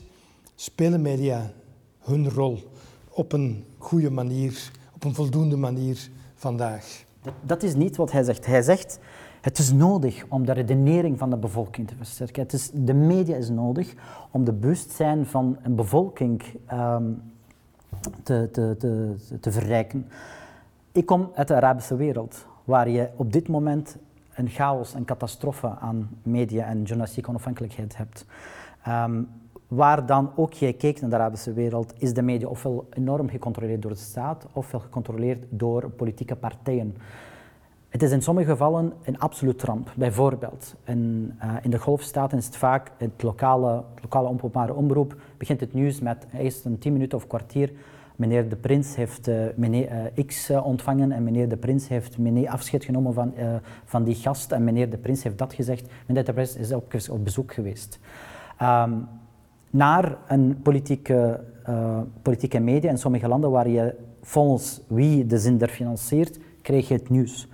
spelen media hun rol? op een goede manier, op een voldoende manier vandaag. Dat, is niet wat hij zegt. Hij zegt, het is nodig om de redenering van de bevolking te versterken. Het is, de media is nodig om de bewustzijn van een bevolking um, te, te, te, te verrijken. Ik kom uit de Arabische wereld, waar je op dit moment een chaos, een catastrofe aan media en journalistieke onafhankelijkheid hebt. Um, waar dan ook je kijkt naar de Arabische wereld, is de media ofwel enorm gecontroleerd door de staat, ofwel gecontroleerd door politieke partijen. Het is in sommige gevallen een absoluut ramp. Bijvoorbeeld, in, uh, in de golfstaten is het vaak het lokale, lokale openbare omroep, begint het nieuws met eerst een tien minuten of kwartier. Meneer de Prins heeft uh, meneer uh, X ontvangen en meneer de Prins heeft meneer afscheid genomen van, van die gast en meneer de Prins heeft dat gezegd. Meneer de Prins is ook op bezoek geweest. Um, naar een politieke, politieke media. In sommige landen waar je volgens wie de zender financiert, krijg je het nieuws.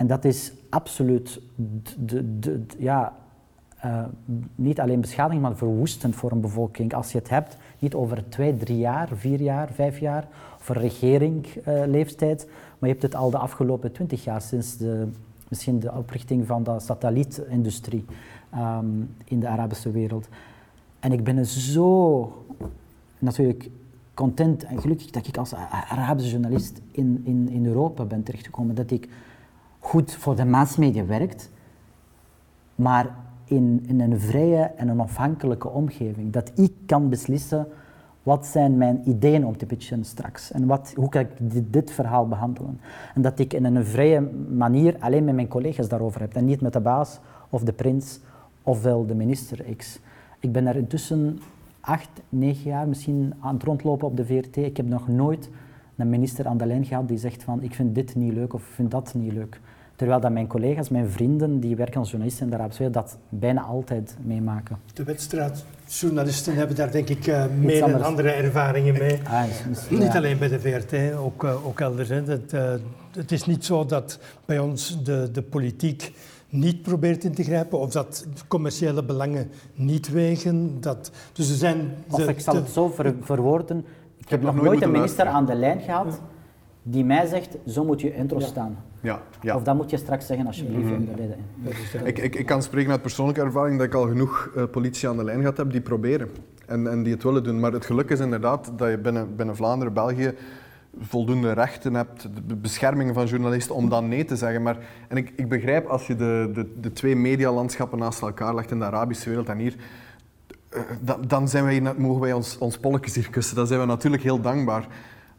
En dat is absoluut de, de, ja, uh, niet alleen beschadiging, maar verwoestend voor een bevolking. Als je het hebt, niet over twee, drie jaar, vier jaar, vijf jaar, over regeringleeftijd, uh, maar je hebt het al de afgelopen twintig jaar, sinds de, misschien de oprichting van de satellietindustrie um, in de Arabische wereld. En ik ben zo natuurlijk content en gelukkig dat ik als Arabische journalist in, in, in Europa ben terechtgekomen. Dat ik goed voor de massmedia werkt, maar in, in een vrije en een afhankelijke omgeving. Dat ik kan beslissen wat zijn mijn ideeën om te pitchen straks en wat, hoe kan ik dit, verhaal behandelen. En dat ik in een vrije manier alleen met mijn collega's daarover heb en niet met de baas of de prins ofwel de minister X. Ik ben er intussen acht, negen jaar misschien aan het rondlopen op de VRT. Ik heb nog nooit een minister aan de lijn gehad die zegt van ik vind dit niet leuk of ik vind dat niet leuk. Terwijl dat mijn collega's, mijn vrienden die werken als journalisten in de Arabische wereld, dat bijna altijd meemaken. De wedstrijdjournalisten hebben daar denk ik uh, meer en andere ervaringen mee. Ah, niet alleen bij de VRT, ook, uh, ook elders. Het, uh, het is niet zo dat bij ons de, de politiek niet probeert in te grijpen of dat commerciële belangen niet wegen. Dat, dus er zijn of ik zal het zo ver, verwoorden. Ik, heb nog nooit een minister aan de lijn gehad die mij zegt, zo moet je intro staan. Ja, ja. Of dat moet je straks zeggen alsjeblieft. Mm -hmm. ik, ik, ik kan spreken uit persoonlijke ervaring dat ik al genoeg uh, politie aan de lijn gehad heb die proberen en, en die het willen doen. Maar het geluk is inderdaad dat je binnen, binnen Vlaanderen, België voldoende rechten hebt, de bescherming van journalisten, om dan nee te zeggen. Maar, en ik, ik begrijp als je de, de, de twee medialandschappen naast elkaar legt in de Arabische wereld en hier, dan, dan zijn wij, mogen wij ons, ons polletjes hier kussen. Dan zijn we natuurlijk heel dankbaar.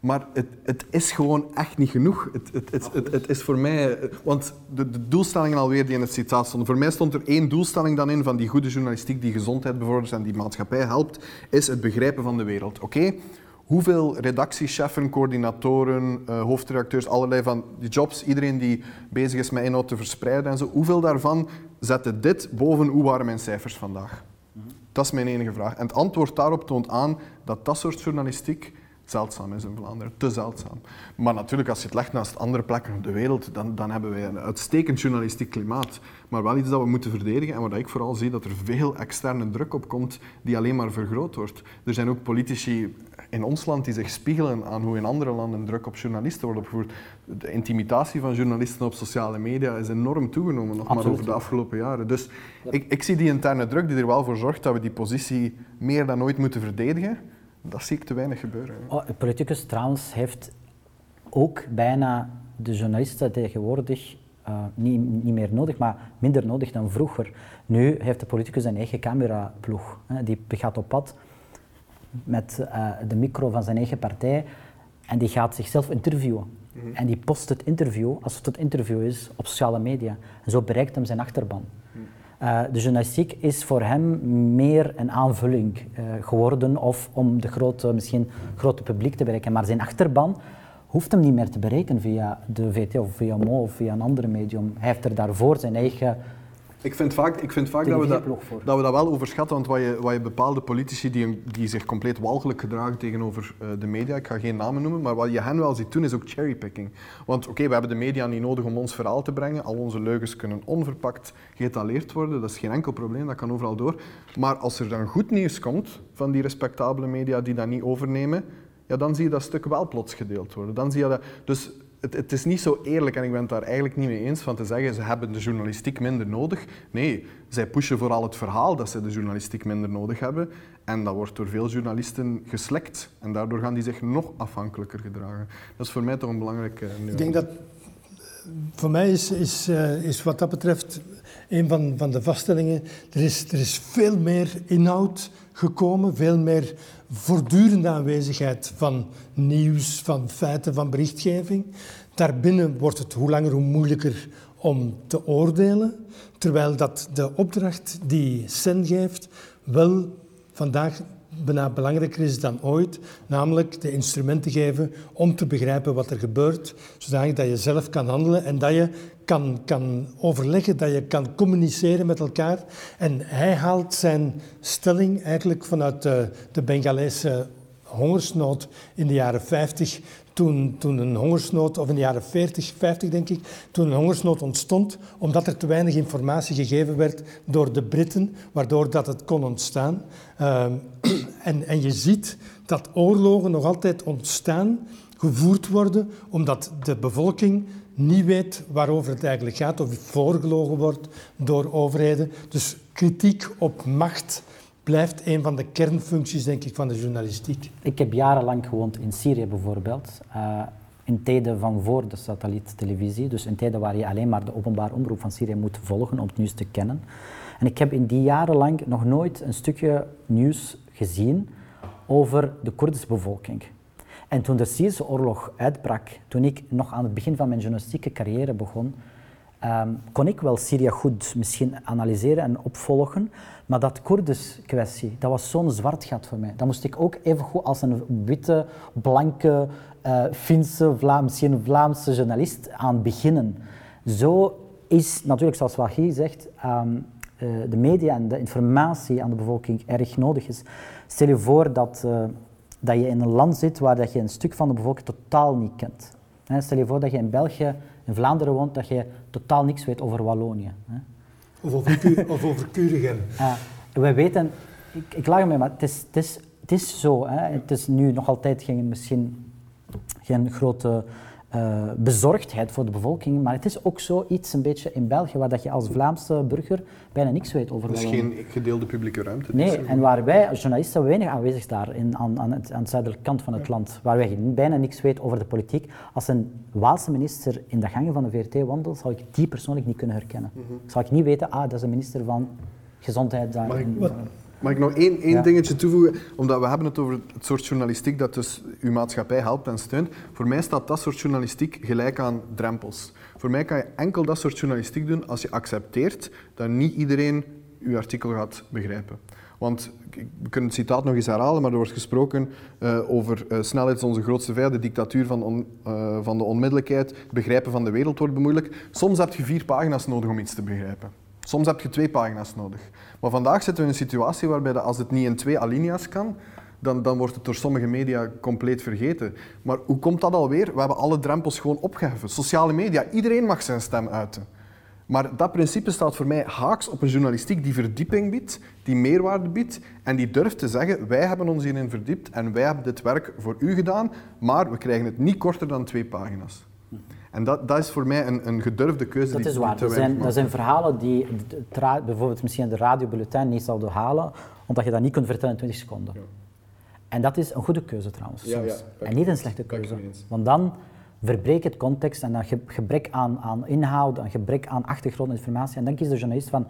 Maar het, het is gewoon echt niet genoeg. Het, het, het, is voor mij... Want de, de doelstellingen alweer die in het citaat stonden. Voor mij stond er één doelstelling dan in van die goede journalistiek die gezondheid bevordert en die maatschappij helpt, is het begrijpen van de wereld. Oké, hoeveel redactiecheffen, coördinatoren, uh, hoofdredacteurs, allerlei van die jobs, iedereen die bezig is met inhoud te verspreiden en zo, hoeveel daarvan zette dit boven hoe waren mijn cijfers vandaag? Dat is mijn enige vraag. En het antwoord daarop toont aan dat dat soort journalistiek zeldzaam is in Vlaanderen. Te zeldzaam. Maar natuurlijk, als je het legt naast andere plekken op de wereld, dan, dan hebben wij een uitstekend journalistiek klimaat. Maar wel iets dat we moeten verdedigen en waar ik vooral zie dat er veel externe druk op komt die alleen maar vergroot wordt. Er zijn ook politici in ons land die zich spiegelen aan hoe in andere landen druk op journalisten wordt opgevoerd. De intimidatie van journalisten op sociale media is enorm toegenomen, nog maar over de afgelopen jaren. Dus ik, ik zie die interne druk die er wel voor zorgt dat we die positie meer dan ooit moeten verdedigen. Dat zie ik te weinig gebeuren. Oh, de politicus trouwens heeft ook bijna de journalisten tegenwoordig uh, niet, niet, meer nodig, maar minder nodig dan vroeger. Nu heeft de politicus een eigen cameraploeg. Hè. Die gaat op pad met uh, de micro van zijn eigen partij en die gaat zichzelf interviewen. Mm -hmm. En die post het interview, als het het interview is, op sociale media. En zo bereikt hem zijn achterban. Mm. Uh, de journalistiek is voor hem meer een aanvulling uh, geworden of om de grote, misschien grote publiek te bereiken. Maar zijn achterban hoeft hem niet meer te bereiken via de VT of via Mo of via een andere medium. Hij heeft er daarvoor zijn eigen ik vind vaak, ik vind vaak dat, we dat, dat we dat wel overschatten, want wat je, wat je bepaalde politici die, die zich compleet walgelijk gedragen tegenover uh, de media, ik ga geen namen noemen, maar wat je hen wel ziet doen is ook cherrypicking. Want oké, okay, we hebben de media niet nodig om ons verhaal te brengen, al onze leugens kunnen onverpakt getaleerd worden, dat is geen enkel probleem, dat kan overal door. Maar als er dan goed nieuws komt van die respectabele media die dat niet overnemen, ja, dan zie je dat stuk wel plots gedeeld worden. Dan zie je dat, dus het, het, is niet zo eerlijk, en ik ben het daar eigenlijk niet mee eens, van te zeggen ze hebben de journalistiek minder nodig. Nee, zij pushen vooral het verhaal dat ze de journalistiek minder nodig hebben. En dat wordt door veel journalisten geslekt. En daardoor gaan die zich nog afhankelijker gedragen. Dat is voor mij toch een belangrijke uh, Ik denk dat voor mij is, is, uh, is wat dat betreft een van, van de vaststellingen, er is, er is veel meer inhoud gekomen, veel meer voortdurende aanwezigheid van nieuws, van feiten, van berichtgeving. Daarbinnen wordt het hoe langer hoe moeilijker om te oordelen, terwijl dat de opdracht die Sen geeft wel vandaag bijna belangrijker is dan ooit, namelijk de instrumenten geven om te begrijpen wat er gebeurt, zodat je zelf kan handelen en dat je kan, kan overleggen, dat je kan communiceren met elkaar. En hij haalt zijn stelling eigenlijk vanuit de, de Bengalese hongersnood in de jaren 50, toen, toen een hongersnood, of in de jaren 40, 50 denk ik, toen een hongersnood ontstond, omdat er te weinig informatie gegeven werd door de Britten, waardoor dat het kon ontstaan. Uh, en, en je ziet dat oorlogen nog altijd ontstaan, gevoerd worden, omdat de bevolking niet weet waarover het eigenlijk gaat of voorgelogen wordt door overheden. Dus kritiek op macht blijft een van de kernfuncties, denk ik, van de journalistiek. Ik heb jarenlang gewoond in Syrië bijvoorbeeld. Uh, in tijden van voor de satelliettelevisie, dus in tijden waar je alleen maar de openbare omroep van Syrië moet volgen om het nieuws te kennen. En ik heb in die jaren lang nog nooit een stukje nieuws gezien over de Koerdische bevolking. En toen de Syrische oorlog uitbrak, toen ik nog aan het begin van mijn journalistieke carrière begon, um, kon ik wel Syrië goed misschien analyseren en opvolgen. Maar dat Koerdisch kwestie, dat was zo'n zwart gat voor mij. Dat moest ik ook even goed als een witte, blanke, uh, Finse, Vlaam, Vlaamse journalist aan beginnen. Zo is natuurlijk, zoals Wahi zegt, um, uh, de media en de informatie aan de bevolking erg nodig is. Stel je voor dat, uh, dat je in een land zit waar dat je een stuk van de bevolking totaal niet kent. Stel je voor dat je in België, in Vlaanderen woont, dat je totaal niks weet over Wallonië. Of over, Kuregem. Uh, we weten, ik, ik lach mee, maar het is, het is, het is zo. Hè. Het is nu nog altijd geen, misschien geen grote uh, bezorgdheid voor de bevolking, maar het is ook zoiets een beetje in België waar dat je als Vlaamse burger bijna niks weet over. Het is geen gedeelde publieke ruimte. Nee, en waar wij als journalisten weinig aanwezig daar in, aan, aan, het, aan de zuidelijke kant van het land, waar wij bijna niks weten over de politiek. Als een Waalse minister in de gangen van de VRT wandelt, zal ik die persoonlijk niet kunnen herkennen. Mm -hmm. Zal ik niet weten, ah, dat is een minister van gezondheid daar. Mag ik, wat, Mag ik nog één, één ja. dingetje toevoegen? Omdat we hebben het over het soort journalistiek dat dus uw maatschappij helpt en steunt. Voor mij staat dat soort journalistiek gelijk aan drempels. Voor mij kan je enkel dat soort journalistiek doen als je accepteert dat niet iedereen uw artikel gaat begrijpen. Want we kunnen het citaat nog eens herhalen, maar er wordt gesproken uh, over uh, snelheid is onze grootste vijand, de dictatuur van, on, uh, van de onmiddellijkheid, het begrijpen van de wereld wordt bemoeilijk. Soms heb je vier pagina's nodig om iets te begrijpen. Soms heb je twee pagina's nodig. Maar vandaag zitten we in een situatie waarbij dat als het niet in twee alinea's kan, dan, dan wordt het door sommige media compleet vergeten. Maar hoe komt dat alweer? We hebben alle drempels gewoon opgeheven. Sociale media, iedereen mag zijn stem uiten. Maar dat principe staat voor mij haaks op een journalistiek die verdieping biedt, die meerwaarde biedt en die durft te zeggen, wij hebben ons hierin verdiept en wij hebben dit werk voor u gedaan, maar we krijgen het niet korter dan twee pagina's. En dat, dat is voor mij een, een gedurfde keuze. Dat die, is waar. Die Dat zijn, dat zijn verhalen die het bijvoorbeeld misschien de radiobulletin niet zouden halen, omdat je dat niet kunt vertellen in 20 seconden. En dat is een goede keuze trouwens, Ja, soms. ja, en niet een slechte keuze. Want dan verbreek het context en dan ge- gebrek aan, aan inhoud, een gebrek aan achtergrondinformatie. En dan kiest de journalist van,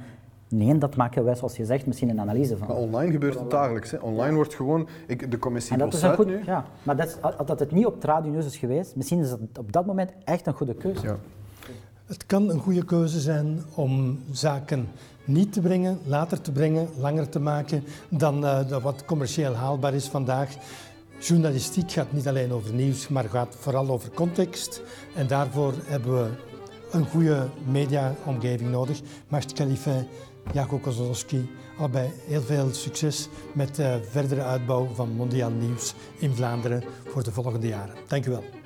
nee, dat maken wij, zoals je zegt, misschien een analyse van. Maar online gebeurt het dagelijks. Hè. Online wordt gewoon, ik, de commissie En dat is een goed, nu. ja. Maar dat, is, dat het niet op het radionieuws is geweest, misschien is dat op dat moment echt een goede keuze. Ja. Het kan een goede keuze zijn om zaken niet te brengen, later te brengen, langer te maken dan eh, wat commercieel haalbaar is vandaag. Journalistiek gaat niet alleen over nieuws, maar gaat vooral over context. En daarvoor hebben we een goede mediaomgeving nodig. Mart Khalife, Jaco Kozlowski, allebei heel veel succes met de verdere uitbouw van mondiaal nieuws in Vlaanderen voor de volgende jaren. Dank u wel.